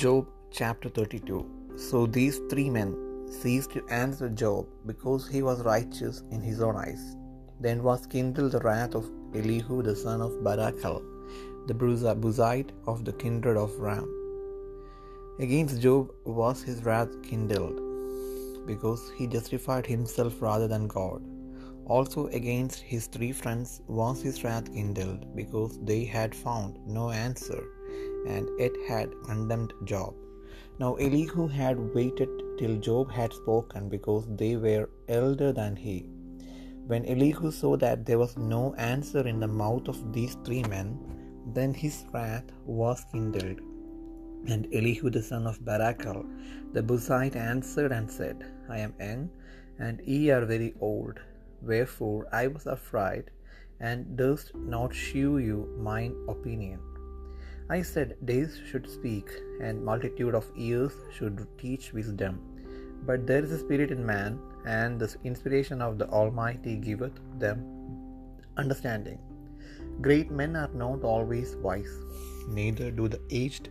Job chapter 32 So these three men ceased to answer Job because he was righteous in his own eyes. Then was kindled the wrath of Elihu the son of Barachel, the Buzite of the kindred of Ram. Against Job was his wrath kindled, because he justified himself rather than God. Also against his three friends was his wrath kindled, because they had found no answer, and it had condemned Job. Now Elihu had waited till Job had spoken, because they were elder than he. When Elihu saw that there was no answer in the mouth of these three men, then his wrath was kindled. And Elihu the son of Barachel the Buzite answered and said, I am young, and ye are very old. Wherefore I was afraid, and durst not shew you mine opinion. I said, Days should speak, and multitude of years should teach wisdom. But there is a spirit in man, and the inspiration of the Almighty giveth them understanding. Great men are not always wise, neither do the aged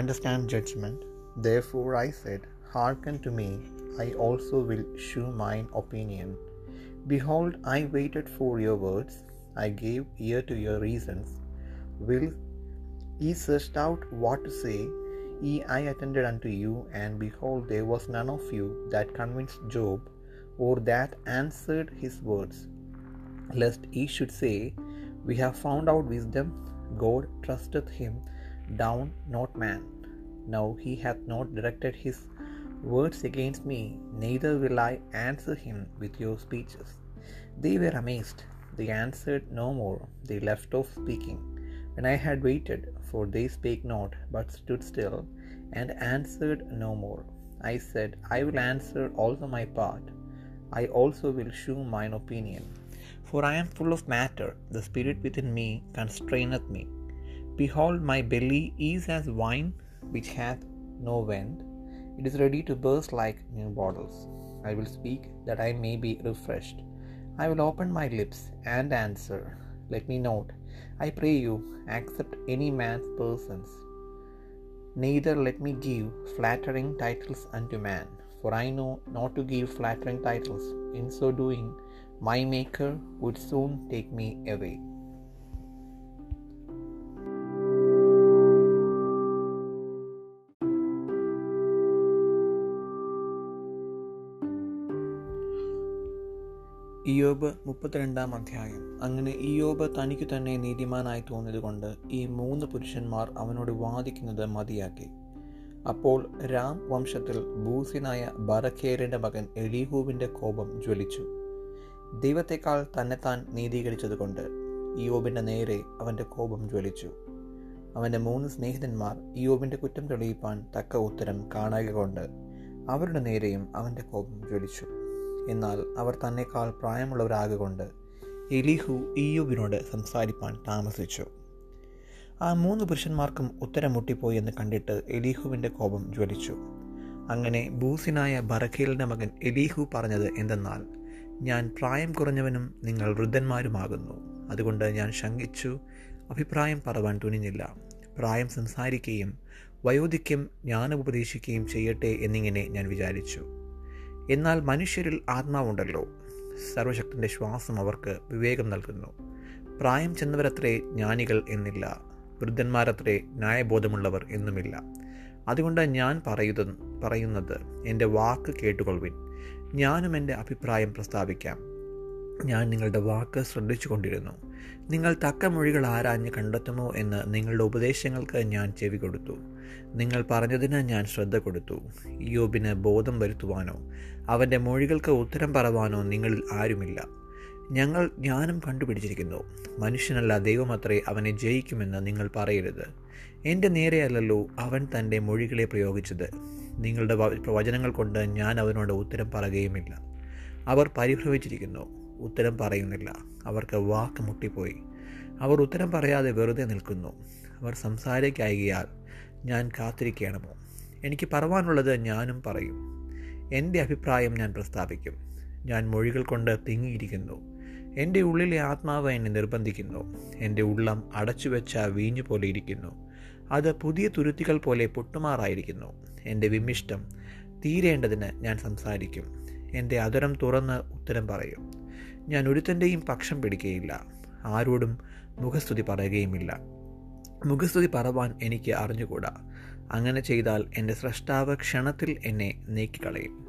understand judgment. Therefore I said, Hearken to me, I also will shew mine opinion. Behold, I waited for your words, I gave ear to your reasons. Will ye searched out what to say? Ye I attended unto you, and behold, there was none of you that convinced Job, or that answered his words. Lest ye should say, We have found out wisdom, God trusteth him down, not man. Now he hath not directed his words against me, neither will I answer him with your speeches. They were amazed, they answered no more, they left off speaking. When I had waited, for they spake not, but stood still, and answered no more. I said, I will answer also my part, I also will shew mine opinion. For I am full of matter, the spirit within me constraineth me. Behold, my belly is as wine which hath no vent, it is ready to burst like new bottles. I will speak that I may be refreshed. I will open my lips and answer. Let me note, I pray you, accept any man's persons. Neither let me give flattering titles unto man, for I know not to give flattering titles. In so doing, my Maker would soon take me away. Iyob മുപ്പത്തിരണ്ടാം അധ്യായം. അങ്ങനെ ഇയോബ് തനിക്ക് തന്നെ നീതിമാനായി തോന്നിയതുകൊണ്ട് ഈ മൂന്ന് പുരുഷന്മാർ അവനോട് വാദിക്കുന്നത് മതിയാക്കി. അപ്പോൾ രാം വംശത്തിൽ ബൂസിനായ ബറഖേറിന്റെ മകൻ എലീഹുവിന്റെ കോപം ജ്വലിച്ചു. ദൈവത്തെക്കാൾ തന്നെത്താൻ നീതീകരിച്ചതുകൊണ്ട് ഇയോബിന്റെ നേരെ അവന്റെ കോപം ജ്വലിച്ചു. അവന്റെ മൂന്ന് സ്നേഹിതന്മാർ ഇയോബിന്റെ കുറ്റം തെളിയിപ്പാൻ തക്ക ഉത്തരം കാണാക കൊണ്ട് അവരുടെ നേരെയും അവന്റെ കോപം ജ്വലിച്ചു. എന്നാൽ അവർ തന്നെക്കാൾ പ്രായമുള്ളവരാകൊണ്ട് എലിഹു ഇയുബിനോട് സംസാരിപ്പാൻ താമസിച്ചു. ആ മൂന്ന് പുരുഷന്മാർക്കും ഉത്തരം മുട്ടിപ്പോയി എന്ന് കണ്ടിട്ട് എലീഹുവിന്റെ കോപം ജ്വലിച്ചു. അങ്ങനെ ബൂസിനായ ബറഖേലിന്റെ മകൻ എലീഹു പറഞ്ഞത് എന്തെന്നാൽ ഞാൻ പ്രായം കുറഞ്ഞവനും നിങ്ങൾ വൃദ്ധന്മാരുമാകുന്നു. അതുകൊണ്ട് ഞാൻ ശങ്കിച്ചു അഭിപ്രായം പറവാൻ തുനിഞ്ഞില്ല. പ്രായം സംസാരിക്കുകയും വയോധിക്യം ജ്ഞാനോപദേശിക്കുകയും ചെയ്യട്ടെ എന്നിങ്ങനെ ഞാൻ വിചാരിച്ചു. എന്നാൽ മനുഷ്യരിൽ ആത്മാവുണ്ടല്ലോ. സർവശക്തന്റെ ശ്വാസം അവർക്ക് വിവേകം നൽകുന്നു. പ്രായം ചെന്നവരത്രേ ജ്ഞാനികൾ എന്നില്ല. വൃദ്ധന്മാരത്രേ ന്യായബോധമുള്ളവർ എന്നുമില്ല. അതുകൊണ്ട് ഞാൻ പറയുന്നത് പറയുന്നത് എന്റെ വാക്ക് കേട്ടുകൊള്ളുവിൻ. ഞാനും എന്റെ അഭിപ്രായം പ്രസ്താവിക്കാം. ഞാൻ നിങ്ങളുടെ വാക്ക് ശ്രദ്ധിച്ചു കൊണ്ടിരുന്നു നിങ്ങൾ തക്ക മൊഴികൾ ആരാഞ്ഞ് കണ്ടെത്തുമോ എന്ന് നിങ്ങളുടെ ഉപദേശങ്ങൾക്ക് ഞാൻ ചെവി കൊടുത്തു. നിങ്ങൾ പറഞ്ഞതിന് ഞാൻ ശ്രദ്ധ കൊടുത്തു. യോബിന് ബോധം വരുത്തുവാനോ അവന്റെ മൊഴികൾക്ക് ഉത്തരം പറവാനോ നിങ്ങളിൽ ആരുമില്ല. ഞങ്ങൾ ജ്ഞാനം കണ്ടുപിടിച്ചിരിക്കുന്നു. മനുഷ്യനല്ല ദൈവമത്രേ അവനെ ജയിക്കുമെന്ന് നിങ്ങൾ പറയരുത്. എന്റെ നേരെയല്ലല്ലോ അവൻ തന്റെ മൊഴികളെ പ്രയോഗിച്ചത്. നിങ്ങളുടെ വചനങ്ങൾ കൊണ്ട് ഞാൻ അവനോട് ഉത്തരം പറയുകയുമില്ല. അവർ പരിഭ്രമിച്ചിരിക്കുന്നു. ഉത്തരം പറയുന്നില്ല. അവർക്ക് വാക്ക് മുട്ടിപ്പോയി. അവർ ഉത്തരം പറയാതെ വെറുതെ നിൽക്കുന്നു. അവർ സംസാരിക്കായികയാൽ ഞാൻ കാത്തിരിക്കണമോ എനിക്ക് പറവാനുള്ളത് ഞാനും പറയും. എന്റെ അഭിപ്രായം ഞാൻ പ്രസ്താവിക്കും. ഞാൻ മൊഴികൾ കൊണ്ട് തിങ്ങിയിരിക്കുന്നു. എന്റെ ഉള്ളിലെ ആത്മാവ് എന്നെ നിർബന്ധിക്കുന്നു. എന്റെ ഉള്ളം അടച്ചു വെച്ച വീഞ്ഞു പോലെ ഇരിക്കുന്നു. അത് പുതിയ തുരുത്തികൾ പോലെ പൊട്ടുമാറായിരിക്കുന്നു. എന്റെ വിമിഷ്ടം തീരേണ്ടതിന് ഞാൻ സംസാരിക്കും. എന്റെ അതുരം തുറന്ന് ഉത്തരം പറയും. ഞാൻ ഒരുത്തന്റെയും പക്ഷം പിടിക്കുകയില്ല ആരോടും മുഖസ്തുതി പറയുകയുമില്ല. മുഖസ്തുതി പറവാൻ എനിക്ക് അറിഞ്ഞുകൂടാ. അങ്ങനെ ചെയ്താൽ എന്റെ സ്രഷ്ടാവ് ക്ഷണത്തിൽ എന്നെ നീക്കിക്കളയും.